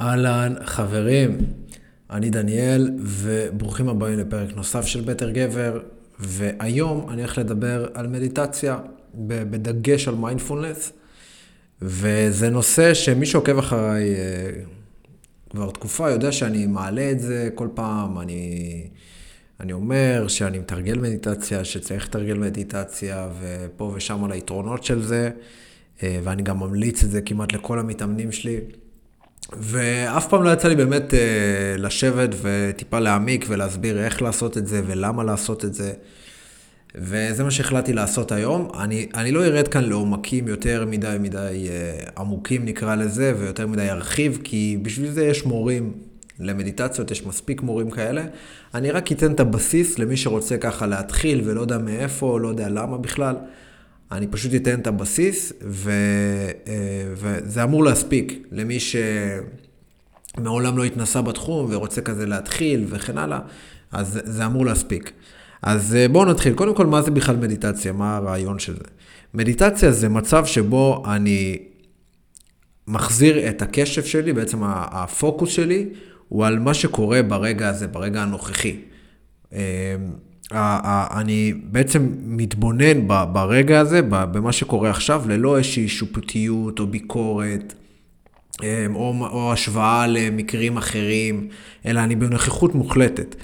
אהלן, חברים, אני דניאל, וברוכים הבאים לפרק נוסף של בטר גבר, והיום אני הולך לדבר על מדיטציה, בדגש על מיינדפולנס, וזה נושא שמי שעוקב אחריי אה, כבר תקופה יודע שאני מעלה את זה כל פעם, אני, אני אומר שאני מתרגל מדיטציה, שצריך לתרגל מדיטציה, ופה ושם על היתרונות של זה, אה, ואני גם ממליץ את זה כמעט לכל המתאמנים שלי. ואף פעם לא יצא לי באמת uh, לשבת וטיפה להעמיק ולהסביר איך לעשות את זה ולמה לעשות את זה. וזה מה שהחלטתי לעשות היום. אני, אני לא ארד כאן לעומקים יותר מדי מדי uh, עמוקים נקרא לזה, ויותר מדי ארחיב, כי בשביל זה יש מורים למדיטציות, יש מספיק מורים כאלה. אני רק אתן את הבסיס למי שרוצה ככה להתחיל ולא יודע מאיפה, לא יודע למה בכלל. אני פשוט אתן את הבסיס, ו, אה, וזה אמור להספיק למי שמעולם לא התנסה בתחום ורוצה כזה להתחיל וכן הלאה, אז זה אמור להספיק. אז אה, בואו נתחיל. קודם כל, מה זה בכלל מדיטציה? מה הרעיון של זה? מדיטציה זה מצב שבו אני מחזיר את הקשב שלי, בעצם הפוקוס שלי, הוא על מה שקורה ברגע הזה, ברגע הנוכחי. אני בעצם מתבונן ברגע הזה, במה שקורה עכשיו, ללא איזושהי שיפוטיות או ביקורת. אמ, או, או השוואה למקרים אחרים, אלא אני בנוכחות מוחלטת.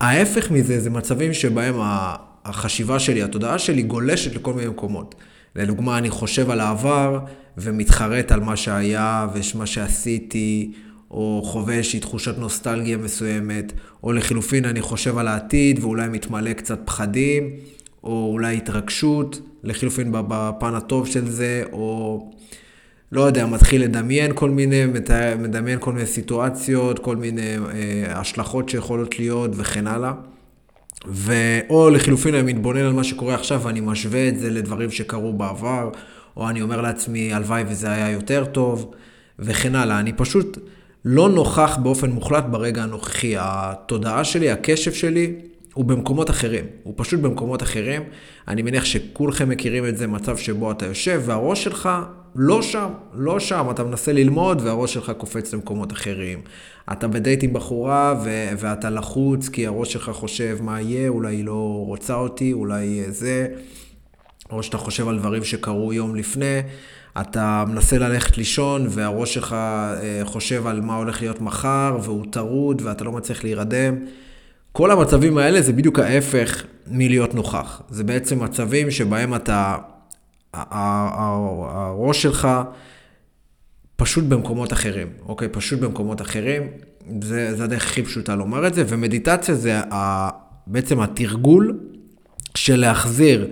ההפך מזה, זה מצבים שבהם החשיבה שלי, התודעה שלי גולשת לכל מיני מקומות. לדוגמה, אני חושב על העבר ומתחרט על מה שהיה ומה שעשיתי, או חווה איזושהי תחושת נוסטלגיה מסוימת, או לחילופין אני חושב על העתיד ואולי מתמלא קצת פחדים, או אולי התרגשות, לחילופין בפן הטוב של זה, או לא יודע, מתחיל לדמיין כל מיני, מדמיין כל מיני סיטואציות, כל מיני אה, השלכות שיכולות להיות וכן הלאה. ו... או לחילופין אני מתבונן על מה שקורה עכשיו ואני משווה את זה לדברים שקרו בעבר, או אני אומר לעצמי, הלוואי וזה היה יותר טוב, וכן הלאה. אני פשוט לא נוכח באופן מוחלט ברגע הנוכחי. התודעה שלי, הקשב שלי, הוא במקומות אחרים. הוא פשוט במקומות אחרים. אני מניח שכולכם מכירים את זה, מצב שבו אתה יושב והראש שלך לא שם, לא שם. אתה מנסה ללמוד והראש שלך קופץ למקומות אחרים. אתה בדייט עם בחורה ו- ואתה לחוץ כי הראש שלך חושב מה יהיה, אולי היא לא רוצה אותי, אולי זה. או שאתה חושב על דברים שקרו יום לפני. אתה מנסה ללכת לישון והראש שלך אה, חושב על מה הולך להיות מחר והוא טרוד ואתה לא מצליח להירדם. כל המצבים האלה זה בדיוק ההפך מלהיות נוכח. זה בעצם מצבים שבהם אתה, הראש שלך פשוט במקומות אחרים, אוקיי? פשוט במקומות אחרים. זה, זה הדרך הכי פשוטה לומר את זה, ומדיטציה זה ה, בעצם התרגול של להחזיר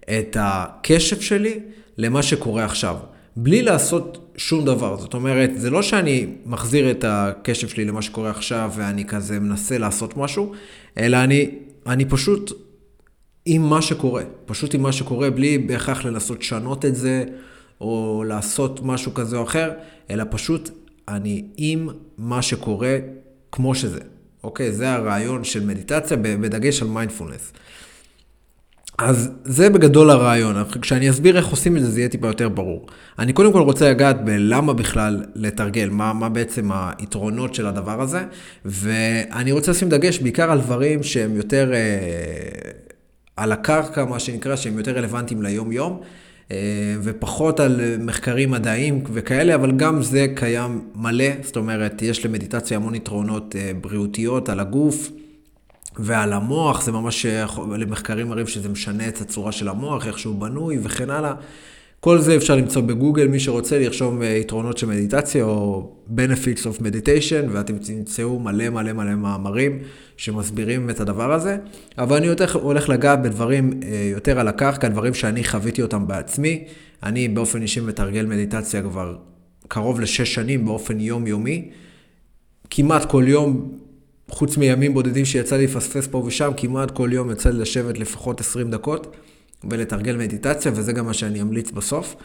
את הקשב שלי למה שקורה עכשיו, בלי לעשות שום דבר. זאת אומרת, זה לא שאני מחזיר את הקשב שלי למה שקורה עכשיו ואני כזה מנסה לעשות משהו, אלא אני, אני פשוט עם מה שקורה. פשוט עם מה שקורה, בלי בהכרח לנסות לשנות את זה, או לעשות משהו כזה או אחר, אלא פשוט אני עם מה שקורה כמו שזה. אוקיי? זה הרעיון של מדיטציה, בדגש על מיינדפולנס. אז זה בגדול הרעיון, כשאני אסביר איך עושים את זה, זה יהיה טיפה יותר ברור. אני קודם כל רוצה לגעת בלמה בכלל לתרגל, מה, מה בעצם היתרונות של הדבר הזה, ואני רוצה לשים דגש בעיקר על דברים שהם יותר אה, על הקרקע, מה שנקרא, שהם יותר רלוונטיים ליום-יום, אה, ופחות על מחקרים מדעיים וכאלה, אבל גם זה קיים מלא, זאת אומרת, יש למדיטציה המון יתרונות אה, בריאותיות על הגוף. ועל המוח, זה ממש, למחקרים מראים שזה משנה את הצורה של המוח, איך שהוא בנוי וכן הלאה. כל זה אפשר למצוא בגוגל, מי שרוצה לרשום אה, יתרונות של מדיטציה או benefits of meditation, ואתם תמצאו מלא מלא מלא מאמרים שמסבירים את הדבר הזה. אבל אני יותר הולך לגעת בדברים אה, יותר על הקרקע, דברים שאני חוויתי אותם בעצמי. אני באופן אישי מתרגל מדיטציה כבר קרוב לשש שנים באופן יומיומי. כמעט כל יום חוץ מימים בודדים שיצא לי לפספס פה ושם, כמעט כל יום יצא לי לשבת לפחות 20 דקות ולתרגל מדיטציה, וזה גם מה שאני אמליץ בסוף.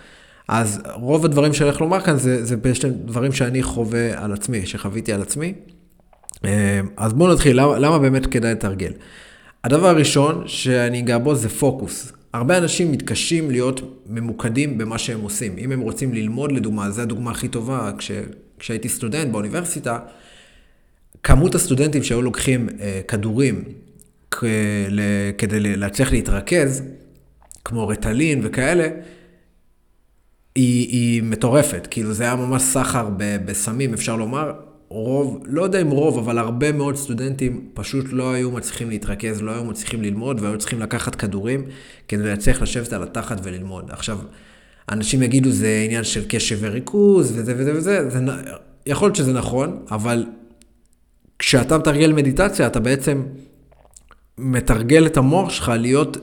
אז רוב הדברים שאני הולך לומר כאן זה, זה בעצם דברים שאני חווה על עצמי, שחוויתי על עצמי. אה, אז בואו נתחיל, למה, למה באמת כדאי לתרגל? הדבר הראשון שאני אגע בו זה פוקוס. הרבה אנשים מתקשים להיות ממוקדים במה שהם עושים. אם הם רוצים ללמוד, לדוגמה, זו הדוגמה הכי טובה, כש, כשהייתי סטודנט באוניברסיטה, כמות הסטודנטים שהיו לוקחים אה, כדורים כדי להצליח להתרכז, כמו רטלין וכאלה, היא, היא מטורפת. כאילו זה היה ממש סחר בסמים, אפשר לומר. רוב, לא יודע אם רוב, אבל הרבה מאוד סטודנטים פשוט לא היו מצליחים להתרכז, לא היו מצליחים ללמוד, והיו צריכים לקחת כדורים כדי להצליח לשבת על התחת וללמוד. עכשיו, אנשים יגידו זה עניין של קשב וריכוז, וזה וזה וזה, זה, יכול להיות שזה נכון, אבל כשאתה מתרגל מדיטציה, אתה בעצם מתרגל את המוח שלך להיות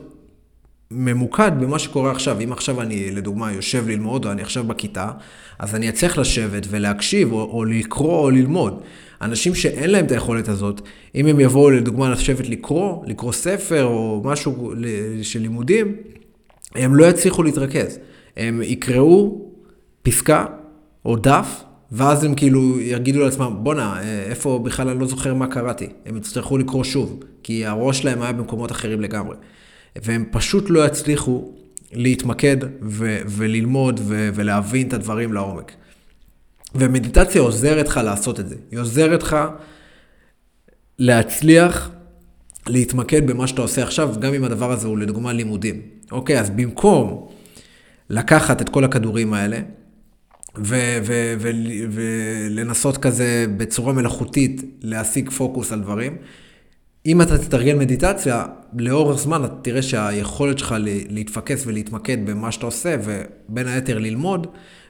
ממוקד במה שקורה עכשיו. אם עכשיו אני, לדוגמה, יושב ללמוד, או אני עכשיו בכיתה, אז אני אצליח לשבת ולהקשיב, או, או לקרוא, או ללמוד. אנשים שאין להם את היכולת הזאת, אם הם יבואו, לדוגמה, לשבת לקרוא, לקרוא ספר, או משהו של לימודים, הם לא יצליחו להתרכז. הם יקראו פסקה או דף, ואז הם כאילו יגידו לעצמם, בואנה, איפה בכלל אני לא זוכר מה קראתי. הם יצטרכו לקרוא שוב, כי הראש שלהם היה במקומות אחרים לגמרי. והם פשוט לא יצליחו להתמקד ו- וללמוד ו- ולהבין את הדברים לעומק. ומדיטציה עוזרת לך לעשות את זה. היא עוזרת לך להצליח להתמקד במה שאתה עושה עכשיו, גם אם הדבר הזה הוא לדוגמה לימודים. אוקיי, אז במקום לקחת את כל הכדורים האלה, ולנסות כזה בצורה מלאכותית להשיג פוקוס על דברים, אם אתה תתרגל מדיטציה, לאורך זמן אתה תראה שהיכולת שלך להתפקס ולהתמקד במה שאתה עושה, ובין היתר ללמוד,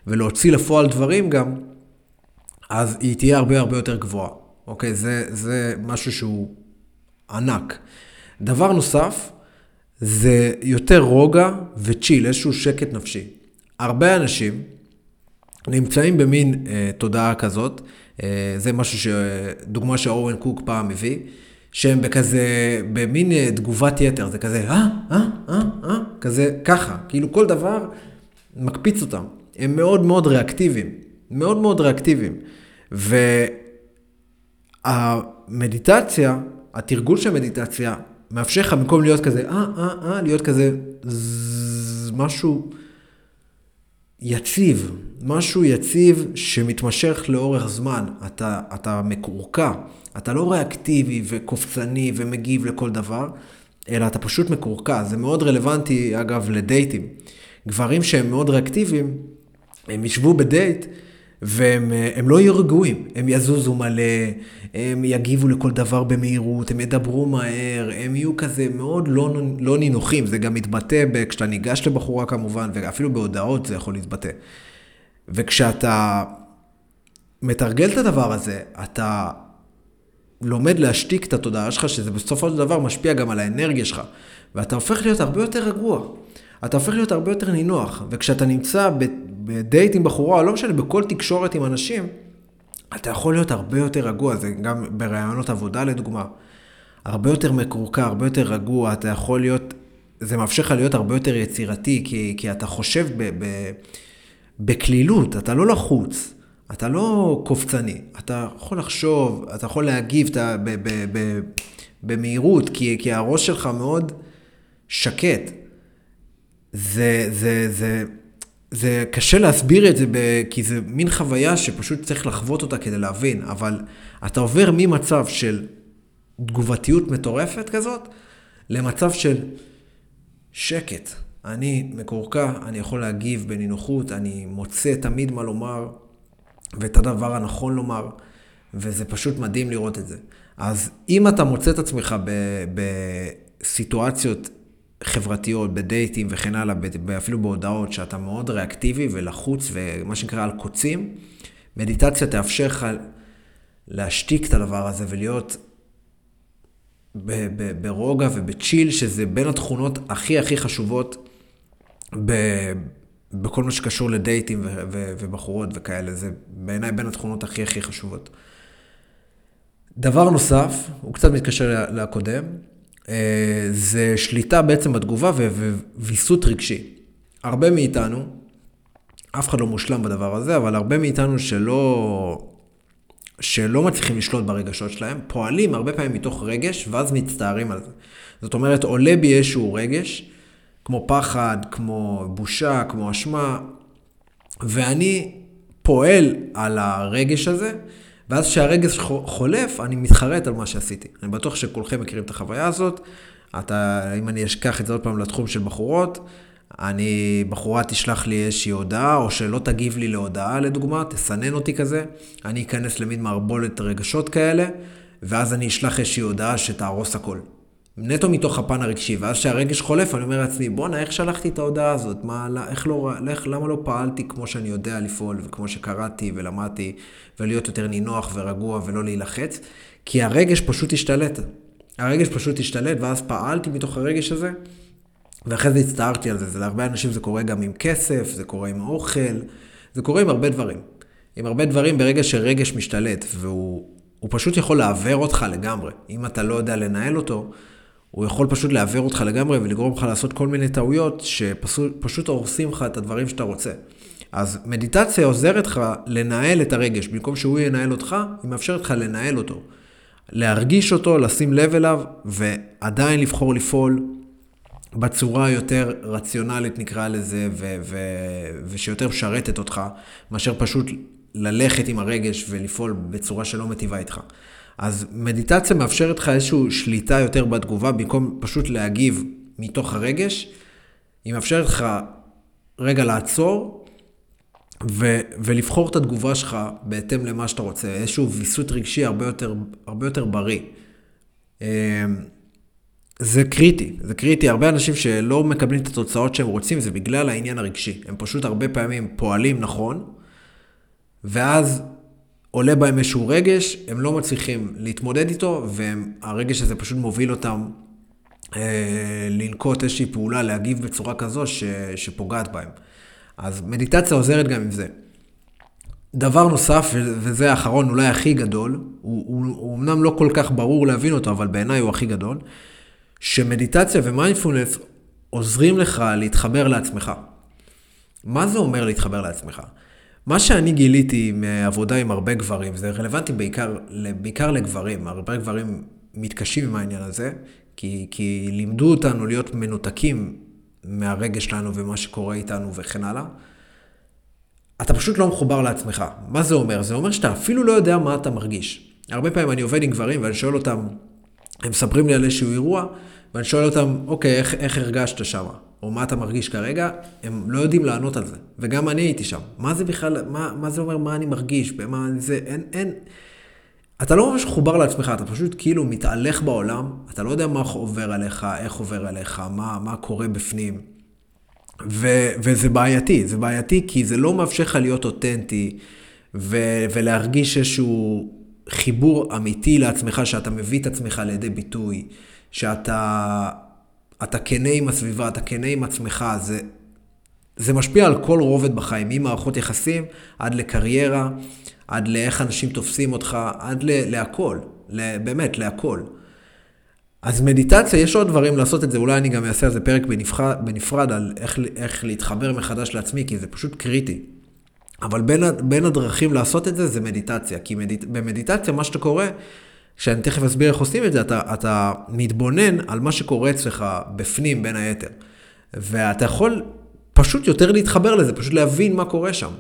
ולהוציא לפועל דברים גם, אז היא תהיה הרבה הרבה יותר גבוהה. אוקיי? זה, זה משהו שהוא ענק. דבר נוסף, זה יותר רוגע וצ'יל, איזשהו שקט נפשי. הרבה אנשים נמצאים במין אה, תודעה כזאת, אה, זה משהו ש... דוגמה שאורן קוק פעם הביא, שהם בכזה, במין אה, תגובת יתר, זה כזה, אה, אה, אה, אה, כזה, ככה, כאילו כל דבר מקפיץ אותם. הם מאוד מאוד ריאקטיביים, מאוד מאוד ריאקטיביים. והמדיטציה, התרגול של המדיטציה, מאפשר לך במקום להיות כזה, אה, אה, אה, להיות כזה, ז, משהו יציב, משהו יציב שמתמשך לאורך זמן. אתה, אתה מקורקע. אתה לא ריאקטיבי וקופצני ומגיב לכל דבר, אלא אתה פשוט מקורקע. זה מאוד רלוונטי, אגב, לדייטים. גברים שהם מאוד ריאקטיביים, הם ישבו בדייט, והם לא יהיו רגועים. הם יזוזו מלא, הם יגיבו לכל דבר במהירות, הם ידברו מהר, הם יהיו כזה מאוד לא, לא נינוחים. זה גם מתבטא כשאתה ניגש לבחורה כמובן, ואפילו בהודעות זה יכול להתבטא. וכשאתה מתרגל את הדבר הזה, אתה לומד להשתיק את התודעה שלך, שזה בסופו של דבר משפיע גם על האנרגיה שלך. ואתה הופך להיות הרבה יותר רגוע. אתה הופך להיות הרבה יותר נינוח. וכשאתה נמצא בדייט עם בחורה, לא משנה, בכל תקשורת עם אנשים, אתה יכול להיות הרבה יותר רגוע. זה גם בראיונות עבודה לדוגמה. הרבה יותר מקורקע, הרבה יותר רגוע, אתה יכול להיות, זה מאפשר לך להיות הרבה יותר יצירתי, כי, כי אתה חושב בקלילות, אתה לא לחוץ. אתה לא קופצני, אתה יכול לחשוב, אתה יכול להגיב אתה, ב, ב, ב, במהירות, כי, כי הראש שלך מאוד שקט. זה, זה, זה, זה קשה להסביר את זה, ב, כי זה מין חוויה שפשוט צריך לחוות אותה כדי להבין, אבל אתה עובר ממצב של תגובתיות מטורפת כזאת, למצב של שקט. אני מקורקע, אני יכול להגיב בנינוחות, אני מוצא תמיד מה לומר, ואת הדבר הנכון לומר, וזה פשוט מדהים לראות את זה. אז אם אתה מוצא את עצמך בסיטואציות חברתיות, בדייטים וכן הלאה, אפילו בהודעות, שאתה מאוד ריאקטיבי ולחוץ ומה שנקרא על קוצים, מדיטציה תאפשר לך להשתיק את הדבר הזה ולהיות ברוגע ובצ'יל, שזה בין התכונות הכי הכי חשובות בכל מה שקשור לדייטים ו- ו- ובחורות וכאלה, זה בעיניי בין התכונות הכי הכי חשובות. דבר נוסף, הוא קצת מתקשר לקודם, זה שליטה בעצם בתגובה וויסות רגשי. הרבה מאיתנו, אף אחד לא מושלם בדבר הזה, אבל הרבה מאיתנו שלא, שלא מצליחים לשלוט ברגשות שלהם, פועלים הרבה פעמים מתוך רגש, ואז מצטערים על זה. זאת אומרת, עולה בי איזשהו רגש, כמו פחד, כמו בושה, כמו אשמה, ואני פועל על הרגש הזה, ואז כשהרגש חולף, אני מתחרט על מה שעשיתי. אני בטוח שכולכם מכירים את החוויה הזאת. אתה, אם אני אשכח את זה עוד פעם לתחום של בחורות, אני, בחורה תשלח לי איזושהי הודעה, או שלא תגיב לי להודעה לדוגמה, תסנן אותי כזה, אני אכנס למין מערבולת רגשות כאלה, ואז אני אשלח איזושהי הודעה שתהרוס הכל. נטו מתוך הפן הרגשי, ואז כשהרגש חולף, אני אומר לעצמי, בואנה, איך שלחתי את ההודעה הזאת? מה, איך לא, איך, למה לא פעלתי כמו שאני יודע לפעול, וכמו שקראתי ולמדתי, ולהיות יותר נינוח ורגוע ולא להילחץ? כי הרגש פשוט השתלט. הרגש פשוט השתלט, ואז פעלתי מתוך הרגש הזה, ואחרי זה הצטערתי על זה. זה להרבה אנשים זה קורה גם עם כסף, זה קורה עם אוכל, זה קורה עם הרבה דברים. עם הרבה דברים ברגע שרגש משתלט, והוא פשוט יכול לעוור אותך לגמרי. אם אתה לא יודע לנהל אותו, הוא יכול פשוט לעוור אותך לגמרי ולגרום לך לעשות כל מיני טעויות שפשוט הורסים לך את הדברים שאתה רוצה. אז מדיטציה עוזרת לך לנהל את הרגש. במקום שהוא ינהל אותך, היא מאפשרת לך לנהל אותו. להרגיש אותו, לשים לב אליו, ועדיין לבחור לפעול בצורה יותר רציונלית נקרא לזה, ו- ו- ושיותר משרתת אותך, מאשר פשוט ללכת עם הרגש ולפעול בצורה שלא מטיבה איתך. אז מדיטציה מאפשרת לך איזושהי שליטה יותר בתגובה, במקום פשוט להגיב מתוך הרגש, היא מאפשרת לך רגע לעצור ו- ולבחור את התגובה שלך בהתאם למה שאתה רוצה, איזשהו ויסות רגשי הרבה יותר, הרבה יותר בריא. אמ, זה קריטי, זה קריטי. הרבה אנשים שלא מקבלים את התוצאות שהם רוצים, זה בגלל העניין הרגשי. הם פשוט הרבה פעמים פועלים נכון, ואז עולה בהם איזשהו רגש, הם לא מצליחים להתמודד איתו, והרגש הזה פשוט מוביל אותם אה, לנקוט איזושהי פעולה, להגיב בצורה כזו ש, שפוגעת בהם. אז מדיטציה עוזרת גם עם זה. דבר נוסף, וזה האחרון אולי הכי גדול, הוא, הוא, הוא אמנם לא כל כך ברור להבין אותו, אבל בעיניי הוא הכי גדול, שמדיטציה ומיינדפולנס עוזרים לך להתחבר לעצמך. מה זה אומר להתחבר לעצמך? מה שאני גיליתי מעבודה עם הרבה גברים, זה רלוונטי בעיקר, בעיקר לגברים, הרבה גברים מתקשים עם העניין הזה, כי, כי לימדו אותנו להיות מנותקים מהרגש שלנו ומה שקורה איתנו וכן הלאה. אתה פשוט לא מחובר לעצמך. מה זה אומר? זה אומר שאתה אפילו לא יודע מה אתה מרגיש. הרבה פעמים אני עובד עם גברים ואני שואל אותם, הם מספרים לי על איזשהו אירוע, ואני שואל אותם, אוקיי, איך, איך הרגשת שם? או מה אתה מרגיש כרגע? הם לא יודעים לענות על זה. וגם אני הייתי שם. מה זה בכלל, מה, מה זה אומר, מה אני מרגיש? במה זה, אין, אין... אתה לא ממש מחובר לעצמך, אתה פשוט כאילו מתהלך בעולם, אתה לא יודע מה עובר עליך, איך עובר עליך, מה, מה קורה בפנים. ו, וזה בעייתי, זה בעייתי כי זה לא מאפשר לך להיות אותנטי ו, ולהרגיש איזשהו חיבור אמיתי לעצמך, שאתה מביא את עצמך לידי ביטוי, שאתה אתה כנה עם הסביבה, אתה כנה עם עצמך, זה, זה משפיע על כל רובד בחיים, ממערכות יחסים עד לקריירה, עד לאיך אנשים תופסים אותך, עד ל, להכל, באמת, להכל. אז מדיטציה, יש עוד דברים לעשות את זה, אולי אני גם אעשה על זה פרק בנפרד, בנפרד על איך, איך להתחבר מחדש לעצמי, כי זה פשוט קריטי. אבל בין, בין הדרכים לעשות את זה, זה מדיטציה. כי מדיט, במדיטציה, מה שאתה קורא, שאני תכף אסביר איך עושים את זה, אתה, אתה מתבונן על מה שקורה אצלך בפנים, בין היתר. ואתה יכול פשוט יותר להתחבר לזה, פשוט להבין מה קורה שם.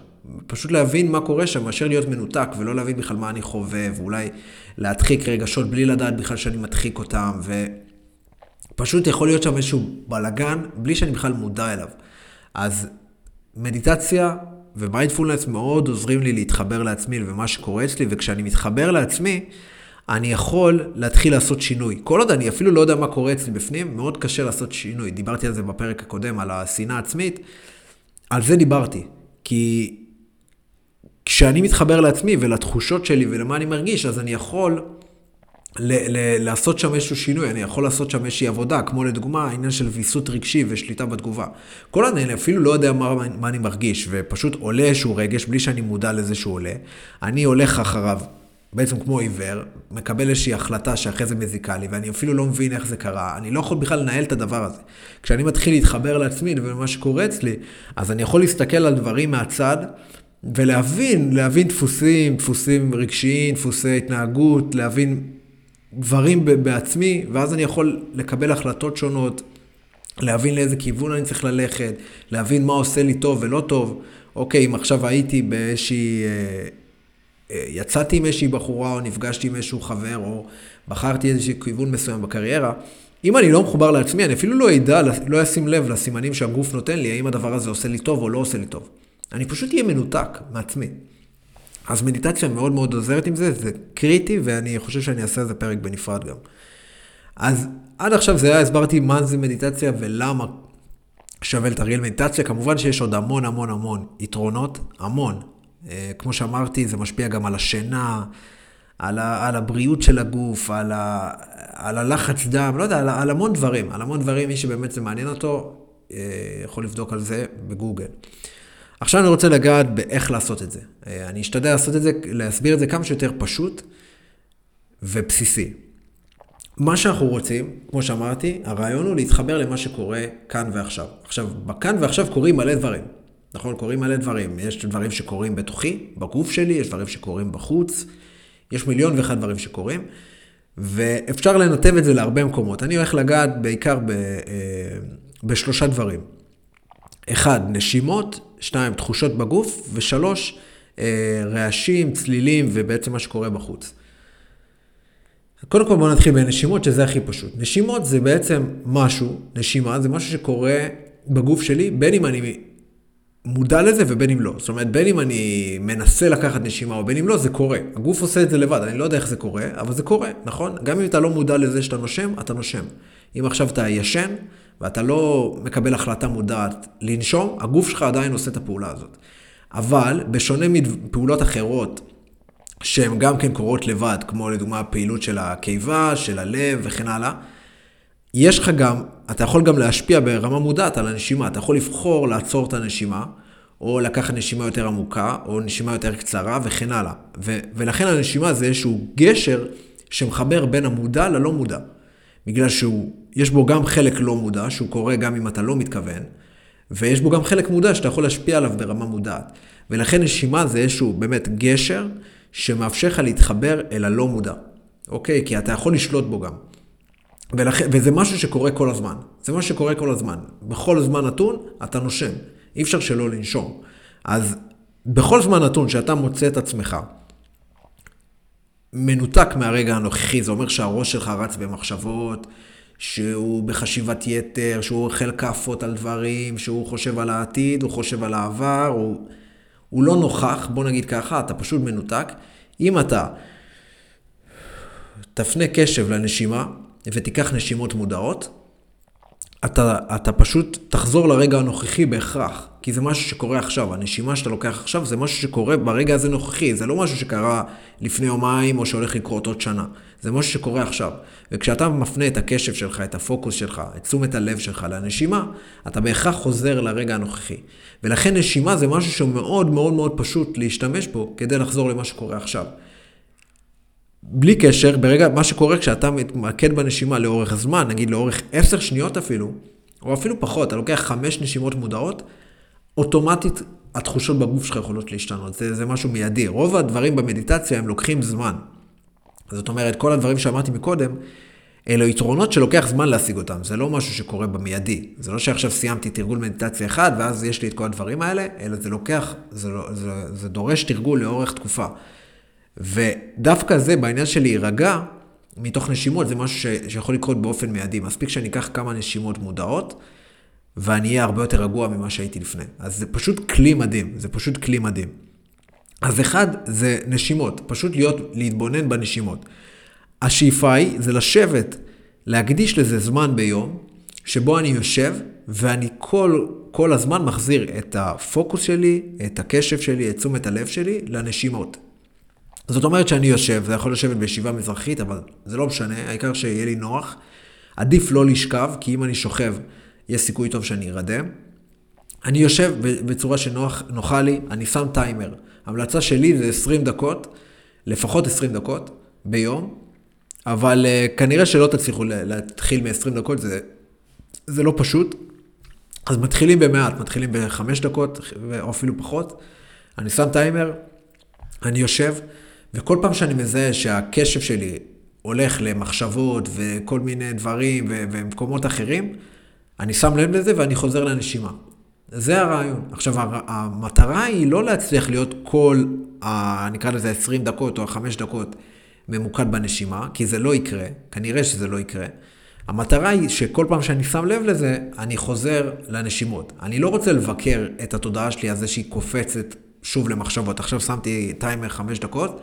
פשוט להבין מה קורה שם, מאשר להיות מנותק, ולא להבין בכלל מה אני חווה, ואולי להדחיק רגשות בלי לדעת בכלל שאני מדחיק אותם, ופשוט יכול להיות שם איזשהו בלאגן, בלי שאני בכלל מודע אליו. אז מדיטציה ומיינדפולנס מאוד עוזרים לי להתחבר לעצמי ומה שקורה אצלי, וכשאני מתחבר לעצמי, אני יכול להתחיל לעשות שינוי. כל עוד אני אפילו לא יודע מה קורה אצלי בפנים, מאוד קשה לעשות שינוי. דיברתי על זה בפרק הקודם, על השנאה העצמית. על זה דיברתי. כי כשאני מתחבר לעצמי ולתחושות שלי ולמה אני מרגיש, אז אני יכול ל- ל- לעשות שם איזשהו שינוי, אני יכול לעשות שם איזושהי עבודה, כמו לדוגמה העניין של ויסות רגשי ושליטה בתגובה. כל עוד אני אפילו לא יודע מה, מה אני מרגיש, ופשוט עולה איזשהו רגש בלי שאני מודע לזה שהוא עולה, אני הולך אחריו. בעצם כמו עיוור, מקבל איזושהי החלטה שאחרי זה מזיקה לי, ואני אפילו לא מבין איך זה קרה, אני לא יכול בכלל לנהל את הדבר הזה. כשאני מתחיל להתחבר לעצמי ולמה שקורה אצלי, אז אני יכול להסתכל על דברים מהצד, ולהבין, להבין דפוסים, דפוסים רגשיים, דפוסי התנהגות, להבין דברים בעצמי, ואז אני יכול לקבל החלטות שונות, להבין לאיזה כיוון אני צריך ללכת, להבין מה עושה לי טוב ולא טוב, אוקיי, אם עכשיו הייתי באיזושהי... יצאתי עם איזושהי בחורה, או נפגשתי עם איזשהו חבר, או בחרתי איזשהו כיוון מסוים בקריירה, אם אני לא מחובר לעצמי, אני אפילו לא אדע, לא אשים לב לסימנים שהגוף נותן לי, האם הדבר הזה עושה לי טוב או לא עושה לי טוב. אני פשוט אהיה מנותק מעצמי. אז מדיטציה מאוד מאוד עוזרת עם זה, זה קריטי, ואני חושב שאני אעשה על זה פרק בנפרד גם. אז עד עכשיו זה היה, הסברתי מה זה מדיטציה ולמה שווה לתרגל מדיטציה. כמובן שיש עוד המון המון המון יתרונות, המון. אה, כמו שאמרתי, זה משפיע גם על השינה, על, ה, על הבריאות של הגוף, על, ה, על הלחץ דם, לא יודע, על, על המון דברים. על המון דברים, מי שבאמת זה מעניין אותו, אה, יכול לבדוק על זה בגוגל. עכשיו אני רוצה לגעת באיך לעשות את זה. אה, אני אשתדל לעשות את זה, להסביר את זה כמה שיותר פשוט ובסיסי. מה שאנחנו רוצים, כמו שאמרתי, הרעיון הוא להתחבר למה שקורה כאן ועכשיו. עכשיו, בכאן ועכשיו קורים מלא דברים. נכון? קורים מלא דברים. יש דברים שקורים בתוכי, בגוף שלי, יש דברים שקורים בחוץ, יש מיליון ואחד דברים שקורים, ואפשר לנתב את זה להרבה מקומות. אני הולך לגעת בעיקר ב, אה, בשלושה דברים. אחד, נשימות, שתיים, תחושות בגוף, ושלוש, אה, רעשים, צלילים ובעצם מה שקורה בחוץ. קודם כל בואו נתחיל בנשימות, שזה הכי פשוט. נשימות זה בעצם משהו, נשימה, זה משהו שקורה בגוף שלי, בין אם אני מודע לזה ובין אם לא. זאת אומרת, בין אם אני מנסה לקחת נשימה או בין אם לא, זה קורה. הגוף עושה את זה לבד, אני לא יודע איך זה קורה, אבל זה קורה, נכון? גם אם אתה לא מודע לזה שאתה נושם, אתה נושם. אם עכשיו אתה ישן ואתה לא מקבל החלטה מודעת לנשום, הגוף שלך עדיין עושה את הפעולה הזאת. אבל, בשונה מפעולות אחרות, שהן גם כן קורות לבד, כמו לדוגמה הפעילות של הקיבה, של הלב וכן הלאה, יש לך גם, אתה יכול גם להשפיע ברמה מודעת על הנשימה. אתה יכול לבחור לעצור את הנשימה, או לקחת נשימה יותר עמוקה, או נשימה יותר קצרה, וכן הלאה. ו- ולכן הנשימה זה איזשהו גשר שמחבר בין המודע ללא מודע. בגלל שיש בו גם חלק לא מודע, שהוא קורה גם אם אתה לא מתכוון, ויש בו גם חלק מודע שאתה יכול להשפיע עליו ברמה מודעת. ולכן נשימה זה איזשהו באמת גשר שמאפשר לך להתחבר אל הלא מודע. אוקיי? כי אתה יכול לשלוט בו גם. ולכ... וזה משהו שקורה כל הזמן. זה משהו שקורה כל הזמן. בכל זמן נתון אתה נושם. אי אפשר שלא לנשום. אז בכל זמן נתון שאתה מוצא את עצמך מנותק מהרגע הנוכחי, זה אומר שהראש שלך רץ במחשבות, שהוא בחשיבת יתר, שהוא אוכל כאפות על דברים, שהוא חושב על העתיד, הוא חושב על העבר, הוא, הוא לא נוכח, בוא נגיד ככה, אתה פשוט מנותק. אם אתה תפנה קשב לנשימה, ותיקח נשימות מודעות, אתה, אתה פשוט תחזור לרגע הנוכחי בהכרח, כי זה משהו שקורה עכשיו. הנשימה שאתה לוקח עכשיו זה משהו שקורה ברגע הזה נוכחי, זה לא משהו שקרה לפני יומיים או שהולך לקרות עוד שנה. זה משהו שקורה עכשיו. וכשאתה מפנה את הקשב שלך, את הפוקוס שלך, את תשומת הלב שלך לנשימה, אתה בהכרח חוזר לרגע הנוכחי. ולכן נשימה זה משהו שהוא מאוד מאוד מאוד פשוט להשתמש בו כדי לחזור למה שקורה עכשיו. בלי קשר, ברגע, מה שקורה כשאתה מתמקד בנשימה לאורך זמן, נגיד לאורך עשר שניות אפילו, או אפילו פחות, אתה לוקח חמש נשימות מודעות, אוטומטית התחושות בגוף שלך יכולות להשתנות. זה, זה משהו מיידי. רוב הדברים במדיטציה הם לוקחים זמן. זאת אומרת, כל הדברים שאמרתי מקודם, אלו יתרונות שלוקח זמן להשיג אותם. זה לא משהו שקורה במיידי. זה לא שעכשיו סיימתי תרגול מדיטציה אחד, ואז יש לי את כל הדברים האלה, אלא זה לוקח, זה, לא, זה, זה דורש תרגול לאורך תקופה. ודווקא זה, בעניין של להירגע מתוך נשימות, זה משהו ש, שיכול לקרות באופן מיידי. מספיק שאני אקח כמה נשימות מודעות, ואני אהיה הרבה יותר רגוע ממה שהייתי לפני. אז זה פשוט כלי מדהים, זה פשוט כלי מדהים. אז אחד, זה נשימות, פשוט להיות, להתבונן בנשימות. השאיפה היא, זה לשבת, להקדיש לזה זמן ביום, שבו אני יושב, ואני כל, כל הזמן מחזיר את הפוקוס שלי, את הקשב שלי, את תשומת הלב שלי, לנשימות. זאת אומרת שאני יושב, זה יכול לשבת בישיבה מזרחית, אבל זה לא משנה, העיקר שיהיה לי נוח. עדיף לא לשכב, כי אם אני שוכב, יש סיכוי טוב שאני ארדם. אני יושב בצורה שנוחה לי, אני שם טיימר. המלצה שלי זה 20 דקות, לפחות 20 דקות ביום, אבל uh, כנראה שלא תצליחו להתחיל מ-20 דקות, זה, זה לא פשוט. אז מתחילים במעט, מתחילים בחמש דקות, או אפילו פחות. אני שם טיימר, אני יושב, וכל פעם שאני מזהה שהקשב שלי הולך למחשבות וכל מיני דברים ו- ומקומות אחרים, אני שם לב לזה ואני חוזר לנשימה. זה הרעיון. עכשיו, המטרה היא לא להצליח להיות כל, ה, נקרא לזה 20 דקות או 5 דקות ממוקד בנשימה, כי זה לא יקרה, כנראה שזה לא יקרה. המטרה היא שכל פעם שאני שם לב לזה, אני חוזר לנשימות. אני לא רוצה לבקר את התודעה שלי על זה שהיא קופצת שוב למחשבות. עכשיו שמתי טיימר 5 דקות,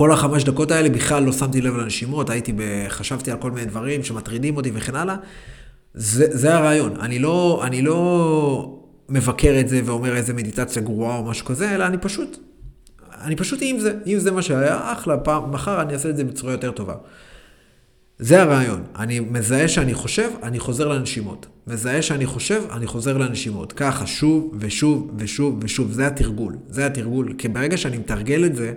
כל החמש דקות האלה בכלל לא שמתי לב לנשימות, הייתי. חשבתי על כל מיני דברים שמטרידים אותי וכן הלאה. זה, זה הרעיון. אני לא, אני לא מבקר את זה ואומר איזה מדיטציה גרועה או משהו כזה, אלא אני פשוט, אני פשוט עם זה. אם זה מה שהיה, אחלה, פעם, מחר אני אעשה את זה בצורה יותר טובה. זה הרעיון. אני מזהה שאני חושב, אני חוזר לנשימות. מזהה שאני חושב, אני חוזר לנשימות. ככה, שוב ושוב ושוב ושוב. זה התרגול. זה התרגול. כי ברגע שאני מתרגל את זה,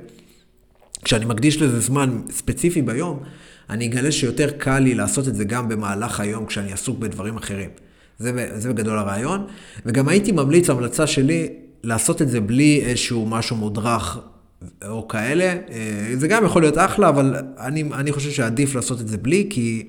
כשאני מקדיש לזה זמן ספציפי ביום, אני אגלה שיותר קל לי לעשות את זה גם במהלך היום כשאני עסוק בדברים אחרים. זה, זה בגדול הרעיון. וגם הייתי ממליץ, המלצה שלי, לעשות את זה בלי איזשהו משהו מודרך או כאלה. אה, זה גם יכול להיות אחלה, אבל אני, אני חושב שעדיף לעשות את זה בלי, כי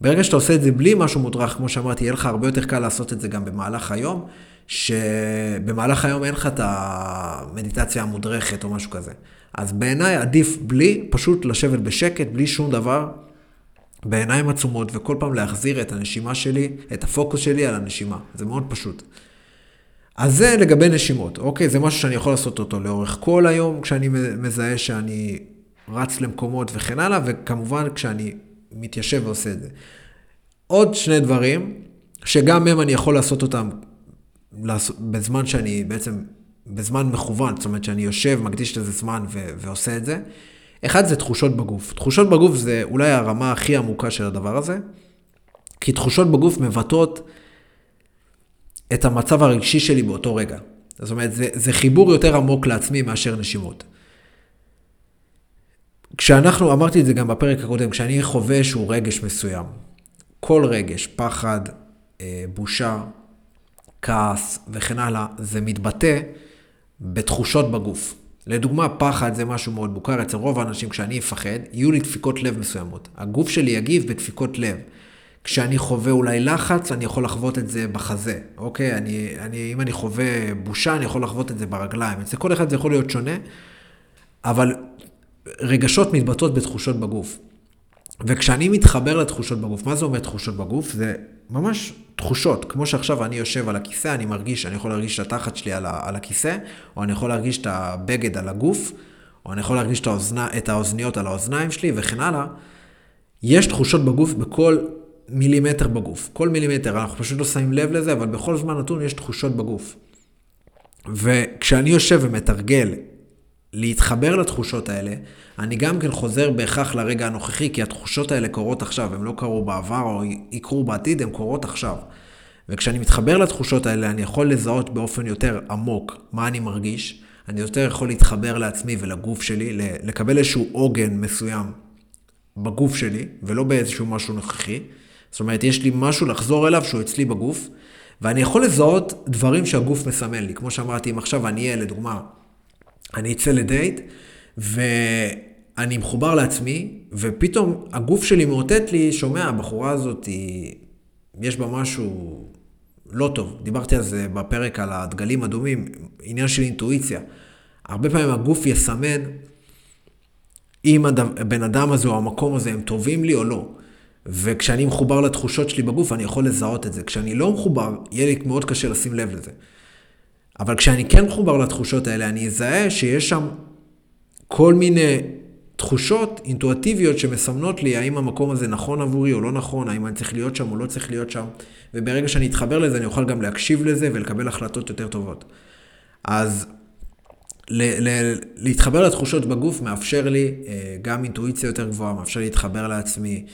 ברגע שאתה עושה את זה בלי משהו מודרך, כמו שאמרתי, יהיה לך הרבה יותר קל לעשות את זה גם במהלך היום, שבמהלך היום אין לך את המדיטציה המודרכת או משהו כזה. אז בעיניי עדיף בלי, פשוט לשבת בשקט, בלי שום דבר, בעיניים עצומות, וכל פעם להחזיר את הנשימה שלי, את הפוקוס שלי על הנשימה. זה מאוד פשוט. אז זה לגבי נשימות, אוקיי? זה משהו שאני יכול לעשות אותו לאורך כל היום, כשאני מזהה שאני רץ למקומות וכן הלאה, וכמובן כשאני מתיישב ועושה את זה. עוד שני דברים, שגם הם אני יכול לעשות אותם בזמן שאני בעצם בזמן מכוון, זאת אומרת שאני יושב, מקדיש לזה זמן ו- ועושה את זה. אחד זה תחושות בגוף. תחושות בגוף זה אולי הרמה הכי עמוקה של הדבר הזה, כי תחושות בגוף מבטאות את המצב הרגשי שלי באותו רגע. זאת אומרת, זה, זה חיבור יותר עמוק לעצמי מאשר נשימות. כשאנחנו, אמרתי את זה גם בפרק הקודם, כשאני חווה איזשהו רגש מסוים, כל רגש, פחד, אה, בושה, כעס וכן הלאה, זה מתבטא בתחושות בגוף. לדוגמה, פחד זה משהו מאוד מוכר אצל רוב האנשים, כשאני אפחד, יהיו לי דפיקות לב מסוימות. הגוף שלי יגיב בדפיקות לב. כשאני חווה אולי לחץ, אני יכול לחוות את זה בחזה, אוקיי? אני, אני, אם אני חווה בושה, אני יכול לחוות את זה ברגליים. אצל כל אחד זה יכול להיות שונה, אבל רגשות מתבטאות בתחושות בגוף. וכשאני מתחבר לתחושות בגוף, מה זה אומר תחושות בגוף? זה ממש תחושות. כמו שעכשיו אני יושב על הכיסא, אני מרגיש, אני יכול להרגיש את התחת שלי על, על הכיסא, או אני יכול להרגיש את הבגד על הגוף, או אני יכול להרגיש את, האוזנה, את האוזניות על האוזניים שלי, וכן הלאה. יש תחושות בגוף בכל מילימטר בגוף. כל מילימטר, אנחנו פשוט לא שמים לב לזה, אבל בכל זמן נתון יש תחושות בגוף. וכשאני יושב ומתרגל להתחבר לתחושות האלה, אני גם כן חוזר בהכרח לרגע הנוכחי, כי התחושות האלה קורות עכשיו, הן לא קרו בעבר או יקרו בעתיד, הן קורות עכשיו. וכשאני מתחבר לתחושות האלה, אני יכול לזהות באופן יותר עמוק מה אני מרגיש, אני יותר יכול להתחבר לעצמי ולגוף שלי, לקבל איזשהו עוגן מסוים בגוף שלי, ולא באיזשהו משהו נוכחי. זאת אומרת, יש לי משהו לחזור אליו שהוא אצלי בגוף, ואני יכול לזהות דברים שהגוף מסמן לי. כמו שאמרתי, אם עכשיו אני אהיה, לדוגמה, אני אצא לדייט, ואני מחובר לעצמי, ופתאום הגוף שלי מאותת לי, שומע, הבחורה הזאת, היא... יש בה משהו לא טוב. דיברתי על זה בפרק על הדגלים אדומים, עניין של אינטואיציה. הרבה פעמים הגוף יסמן אם הבן אדם הזה או המקום הזה הם טובים לי או לא. וכשאני מחובר לתחושות שלי בגוף, אני יכול לזהות את זה. כשאני לא מחובר, יהיה לי מאוד קשה לשים לב לזה. אבל כשאני כן מחובר לתחושות האלה, אני אזהה שיש שם כל מיני תחושות אינטואטיביות שמסמנות לי האם המקום הזה נכון עבורי או לא נכון, האם אני צריך להיות שם או לא צריך להיות שם, וברגע שאני אתחבר לזה אני אוכל גם להקשיב לזה ולקבל החלטות יותר טובות. אז ל- ל- להתחבר לתחושות בגוף מאפשר לי אה, גם אינטואיציה יותר גבוהה, מאפשר להתחבר לעצמי,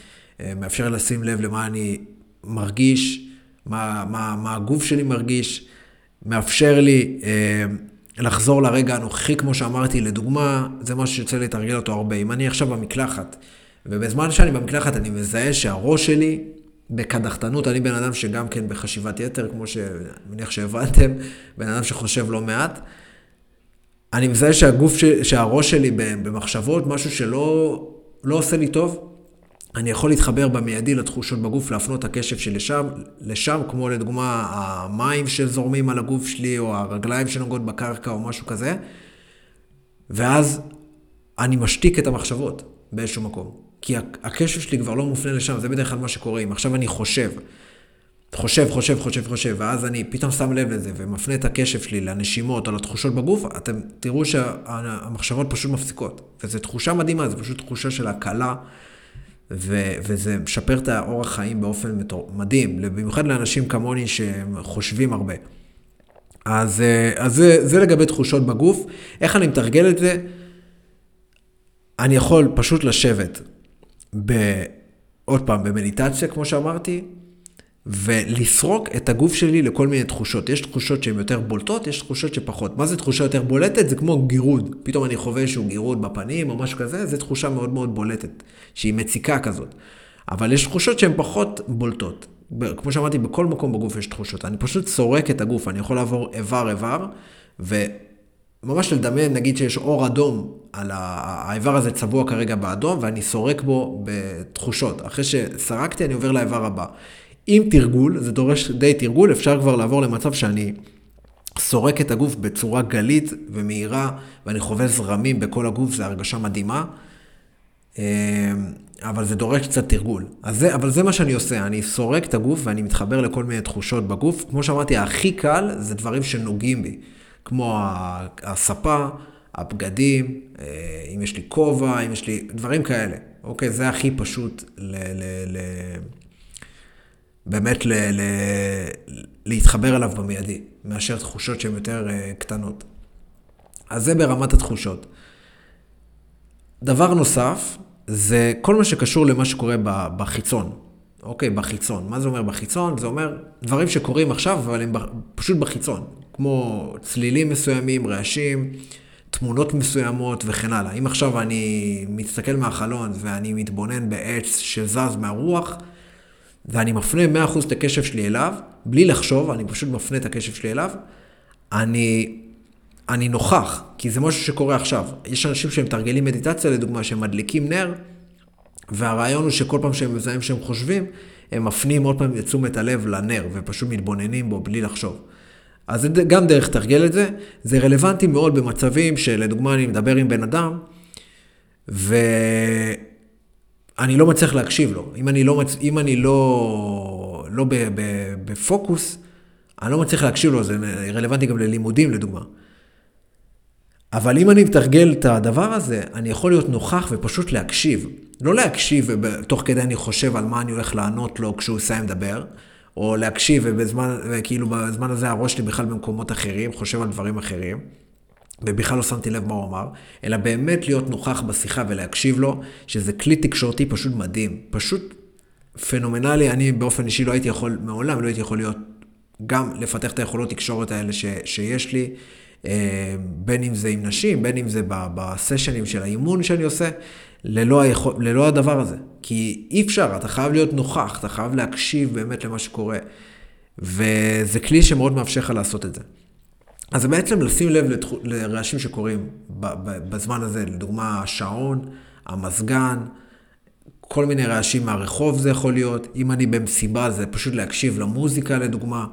אה, מאפשר לשים לב למה אני מרגיש, מה, מה, מה הגוף שלי מרגיש, מאפשר לי אה, לחזור לרגע הנוכחי, כמו שאמרתי, לדוגמה, זה משהו שיוצא לתרגל אותו הרבה. אם אני עכשיו במקלחת, ובזמן שאני במקלחת אני מזהה שהראש שלי בקדחתנות, אני בן אדם שגם כן בחשיבת יתר, כמו שאני מניח שהבנתם, בן אדם שחושב לא מעט. אני מזהה שהגוף, ש... שהראש שלי במחשבות, משהו שלא לא עושה לי טוב, אני יכול להתחבר במיידי לתחושות בגוף, להפנות את הקשב שלי לשם, לשם, כמו לדוגמה המים שזורמים על הגוף שלי, או הרגליים שנוגעות בקרקע, או משהו כזה, ואז אני משתיק את המחשבות באיזשהו מקום. כי הקשב שלי כבר לא מופנה לשם, זה בדרך כלל מה שקורה. אם עכשיו אני חושב, חושב, חושב, חושב, חושב, ואז אני פתאום שם לב לזה ומפנה את הקשב שלי לנשימות או לתחושות בגוף, אתם תראו שהמחשבות פשוט מפסיקות. וזו תחושה מדהימה, זו פשוט תחושה של הקלה, ו- וזה משפר את האורח חיים באופן מדהים, במיוחד לאנשים כמוני שחושבים הרבה. אז, אה, אז זה, זה לגבי תחושות בגוף. איך אני מתרגל את זה? אני יכול פשוט לשבת, ב, עוד פעם, במדיטציה, כמו שאמרתי, ולסרוק את הגוף שלי לכל מיני תחושות. יש תחושות שהן יותר בולטות, יש תחושות שפחות. מה זה תחושה יותר בולטת? זה כמו גירוד. פתאום אני חווה איזשהו גירוד בפנים או משהו כזה, זו תחושה מאוד מאוד בולטת, שהיא מציקה כזאת. אבל יש תחושות שהן פחות בולטות. כמו שאמרתי, בכל מקום בגוף יש תחושות. אני פשוט סורק את הגוף, אני יכול לעבור איבר-איבר, וממש לדמיין, נגיד שיש אור אדום, על האיבר הזה צבוע כרגע באדום, ואני סורק בו בתחושות. אחרי שסרקתי, אני עובר לאיבר הבא. עם תרגול, זה דורש די תרגול, אפשר כבר לעבור למצב שאני סורק את הגוף בצורה גלית ומהירה, ואני חווה זרמים בכל הגוף, זו הרגשה מדהימה. אמ, אבל זה דורש קצת תרגול. אז זה, אבל זה מה שאני עושה, אני סורק את הגוף ואני מתחבר לכל מיני תחושות בגוף. כמו שאמרתי, הכי קל זה דברים שנוגעים בי, כמו הספה, הבגדים, אה, אם יש לי כובע, אם יש לי... דברים כאלה. אוקיי? זה הכי פשוט ל... ל, ל באמת ל, ל, להתחבר אליו במיידי, מאשר תחושות שהן יותר uh, קטנות. אז זה ברמת התחושות. דבר נוסף, זה כל מה שקשור למה שקורה בחיצון. אוקיי, בחיצון. מה זה אומר בחיצון? זה אומר דברים שקורים עכשיו, אבל הם פשוט בחיצון. כמו צלילים מסוימים, רעשים, תמונות מסוימות וכן הלאה. אם עכשיו אני מסתכל מהחלון ואני מתבונן בעץ שזז מהרוח, ואני מפנה 100% את הקשב שלי אליו, בלי לחשוב, אני פשוט מפנה את הקשב שלי אליו, אני, אני נוכח, כי זה משהו שקורה עכשיו. יש אנשים שהם תרגלים מדיטציה, לדוגמה, שהם מדליקים נר, והרעיון הוא שכל פעם שהם מזהים שהם חושבים, הם מפנים עוד פעם את תשומת הלב לנר, ופשוט מתבוננים בו בלי לחשוב. אז זה גם דרך תרגל את זה, זה רלוונטי מאוד במצבים שלדוגמה אני מדבר עם בן אדם, ו... אני לא מצליח להקשיב לו. אם אני לא, מצ... אם אני לא, לא ב... ב... בפוקוס, אני לא מצליח להקשיב לו, זה רלוונטי גם ללימודים לדוגמה. אבל אם אני מתרגל את הדבר הזה, אני יכול להיות נוכח ופשוט להקשיב. לא להקשיב ותוך כדי אני חושב על מה אני הולך לענות לו כשהוא יסיים לדבר, או להקשיב ובזמן, וכאילו בזמן הזה הראש שלי בכלל במקומות אחרים, חושב על דברים אחרים. ובכלל לא שמתי לב מה הוא אמר, אלא באמת להיות נוכח בשיחה ולהקשיב לו, שזה כלי תקשורתי פשוט מדהים, פשוט פנומנלי. אני באופן אישי לא הייתי יכול, מעולם לא הייתי יכול להיות, גם לפתח את היכולות תקשורת האלה ש, שיש לי, אה, בין אם זה עם נשים, בין אם זה בסשנים של האימון שאני עושה, ללא, היכול, ללא הדבר הזה. כי אי אפשר, אתה חייב להיות נוכח, אתה חייב להקשיב באמת למה שקורה. וזה כלי שמאוד מאפשר לך לעשות את זה. אז בעצם לשים לב לרעשים שקורים בזמן הזה, לדוגמה השעון, המזגן, כל מיני רעשים מהרחוב זה יכול להיות. אם אני במסיבה זה פשוט להקשיב למוזיקה לדוגמה.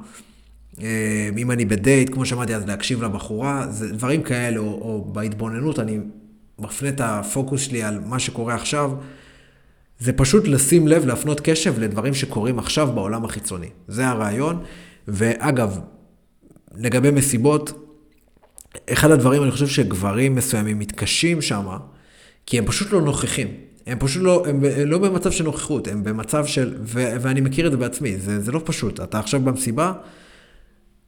אה, אם אני בדייט, כמו שאמרתי, אז להקשיב לבחורה, זה דברים כאלה, או, או בהתבוננות אני מפנה את הפוקוס שלי על מה שקורה עכשיו. זה פשוט לשים לב, להפנות קשב לדברים שקורים עכשיו בעולם החיצוני. זה הרעיון. ואגב, לגבי מסיבות, אחד הדברים, אני חושב שגברים מסוימים מתקשים שם, כי הם פשוט לא נוכחים. הם פשוט לא, הם, לא במצב של נוכחות, הם במצב של, ו, ואני מכיר את זה בעצמי, זה, זה לא פשוט. אתה עכשיו במסיבה,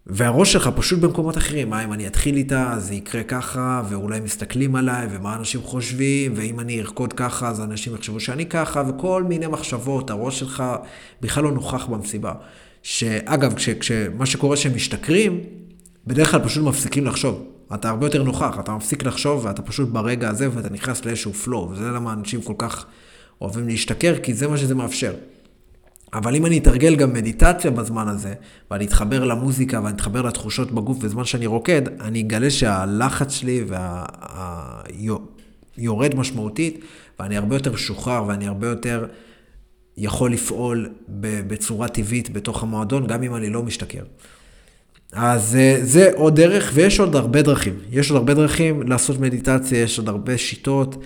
והראש שלך פשוט במקומות אחרים. מה אם אני אתחיל איתה, אז זה יקרה ככה, ואולי מסתכלים עליי, ומה אנשים חושבים, ואם אני ארקוד ככה, אז אנשים יחשבו שאני ככה, וכל מיני מחשבות, הראש שלך בכלל לא נוכח במסיבה. שאגב, כש, כשמה שקורה שהם משתכרים, בדרך כלל פשוט מפסיקים לחשוב. אתה הרבה יותר נוכח, אתה מפסיק לחשוב ואתה פשוט ברגע הזה ואתה נכנס לאיזשהו flow, וזה למה אנשים כל כך אוהבים להשתכר, כי זה מה שזה מאפשר. אבל אם אני אתרגל גם מדיטציה בזמן הזה, ואני אתחבר למוזיקה ואני אתחבר לתחושות בגוף בזמן שאני רוקד, אני אגלה שהלחץ שלי וה... יורד משמעותית, ואני הרבה יותר משוחרר ואני הרבה יותר יכול לפעול בצורה טבעית בתוך המועדון, גם אם אני לא משתכר. אז אה, זה עוד דרך, ויש עוד הרבה דרכים. יש עוד הרבה דרכים לעשות מדיטציה, יש עוד הרבה שיטות.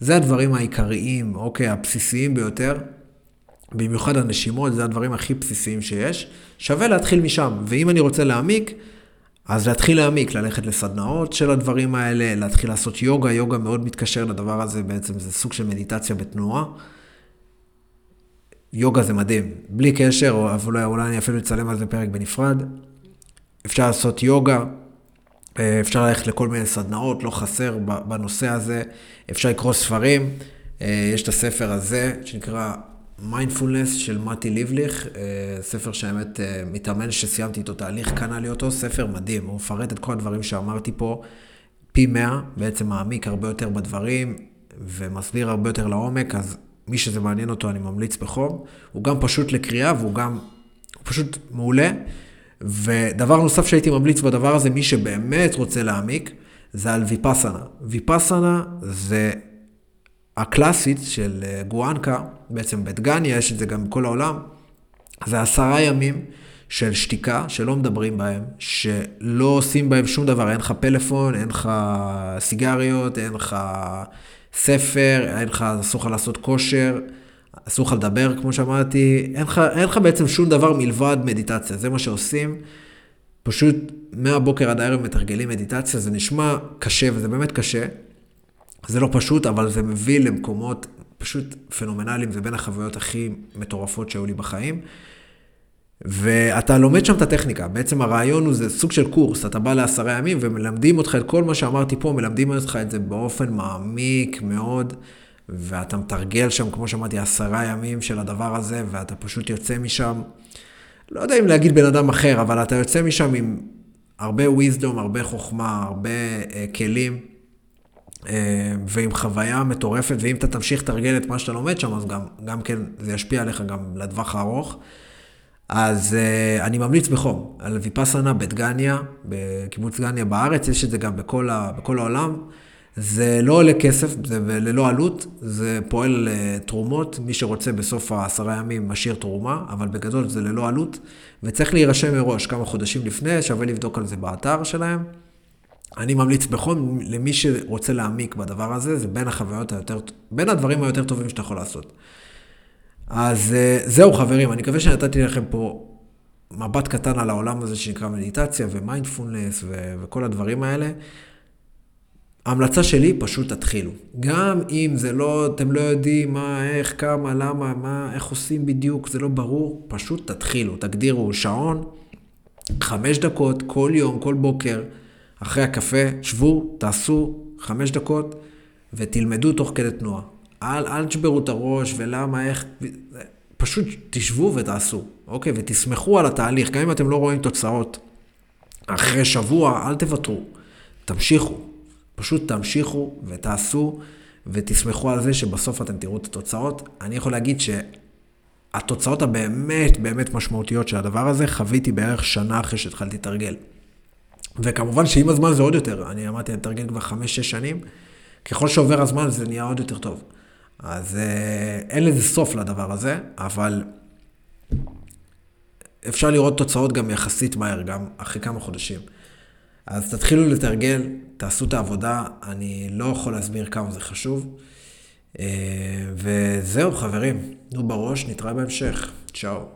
זה הדברים העיקריים, אוקיי, הבסיסיים ביותר. במיוחד הנשימות, זה הדברים הכי בסיסיים שיש. שווה להתחיל משם, ואם אני רוצה להעמיק, אז להתחיל להעמיק, ללכת לסדנאות של הדברים האלה, להתחיל לעשות יוגה, יוגה מאוד מתקשר לדבר הזה, בעצם זה סוג של מדיטציה בתנועה. יוגה זה מדהים, בלי קשר, אבל אולי, אולי אני אפילו אצלם על זה פרק בנפרד. אפשר לעשות יוגה, אה, אפשר ללכת לכל מיני סדנאות, לא חסר בנושא הזה. אפשר לקרוא ספרים, אה, יש את הספר הזה שנקרא מיינדפולנס של מתי ליבליך, אה, ספר שהאמת מתאמן שסיימתי איתו תהליך, קנה לי אותו, ספר מדהים, הוא מפרט את כל הדברים שאמרתי פה פי מאה, בעצם מעמיק הרבה יותר בדברים ומסביר הרבה יותר לעומק, אז מי שזה מעניין אותו אני ממליץ בחום. הוא גם פשוט לקריאה והוא גם, הוא פשוט מעולה. ודבר נוסף שהייתי ממליץ בדבר הזה, מי שבאמת רוצה להעמיק, זה על ויפאסנה. ויפאסנה זה הקלאסית של אה, גואנקה, בעצם בדגניה, יש את זה גם בכל העולם. זה עשרה ימים של שתיקה, שלא מדברים בהם, שלא עושים בהם שום דבר, אין לך פלאפון, אין לך סיגריות, אין לך ספר, אין לך, אסור לך לעשות כושר. אסור לך לדבר, כמו שאמרתי, אין לך, אין לך בעצם שום דבר מלבד מדיטציה, זה מה שעושים. פשוט מהבוקר עד הערב מתרגלים מדיטציה, זה נשמע קשה וזה באמת קשה. זה לא פשוט, אבל זה מביא למקומות פשוט פנומנליים, זה בין החוויות הכי מטורפות שהיו לי בחיים. ואתה לומד שם את הטכניקה, בעצם הרעיון הוא זה סוג של קורס, אתה בא לעשרה ימים ומלמדים אותך את כל מה שאמרתי פה, מלמדים אותך את זה באופן מעמיק מאוד. ואתה מתרגל שם, כמו שאמרתי, עשרה ימים של הדבר הזה, ואתה פשוט יוצא משם, לא יודע אם להגיד בן אדם אחר, אבל אתה יוצא משם עם הרבה wisdom, הרבה חוכמה, הרבה uh, כלים, uh, ועם חוויה מטורפת, ואם אתה תמשיך לתרגל את מה שאתה לומד שם, אז גם, גם כן זה ישפיע עליך גם לטווח הארוך. אז uh, אני ממליץ בחום על ויפאסנה בדגניה, בקיבוץ דגניה בארץ, יש את זה גם בכל, ה, בכל העולם. זה לא עולה כסף, זה ללא עלות, זה פועל לתרומות, מי שרוצה בסוף העשרה ימים משאיר תרומה, אבל בגדול זה ללא עלות, וצריך להירשם מראש כמה חודשים לפני, שווה לבדוק על זה באתר שלהם. אני ממליץ בחום למי שרוצה להעמיק בדבר הזה, זה בין החוויות היותר, בין הדברים היותר טובים שאתה יכול לעשות. אז אה, זהו חברים, אני מקווה שנתתי לכם פה מבט קטן על העולם הזה שנקרא מדיטציה ומיינדפולנס וכל הדברים האלה. ההמלצה שלי, פשוט תתחילו. גם אם זה לא, אתם לא יודעים מה, איך, כמה, למה, מה, איך עושים בדיוק, זה לא ברור, פשוט תתחילו. תגדירו שעון, חמש דקות, כל יום, כל בוקר, אחרי הקפה, שבו, תעשו חמש דקות ותלמדו תוך כדי תנועה. אל, אל תשברו את הראש ולמה, איך, פשוט תשבו ותעשו, אוקיי? ותסמכו על התהליך, גם אם אתם לא רואים תוצאות. אחרי שבוע, אל תוותרו, תמשיכו. פשוט תמשיכו ותעשו ותסמכו על זה שבסוף אתם תראו את התוצאות. אני יכול להגיד שהתוצאות הבאמת באמת משמעותיות של הדבר הזה, חוויתי בערך שנה אחרי שהתחלתי לתרגל. וכמובן שעם הזמן זה עוד יותר, אני אמרתי, אני מתרגל כבר חמש-שש שנים, ככל שעובר הזמן זה נהיה עוד יותר טוב. אז אה, אין לזה סוף לדבר הזה, אבל אפשר לראות תוצאות גם יחסית מהר, גם אחרי כמה חודשים. אז תתחילו לתרגל, תעשו את העבודה, אני לא יכול להסביר כמה זה חשוב. אה, וזהו, חברים, תנו בראש, נתראה בהמשך. צ'או.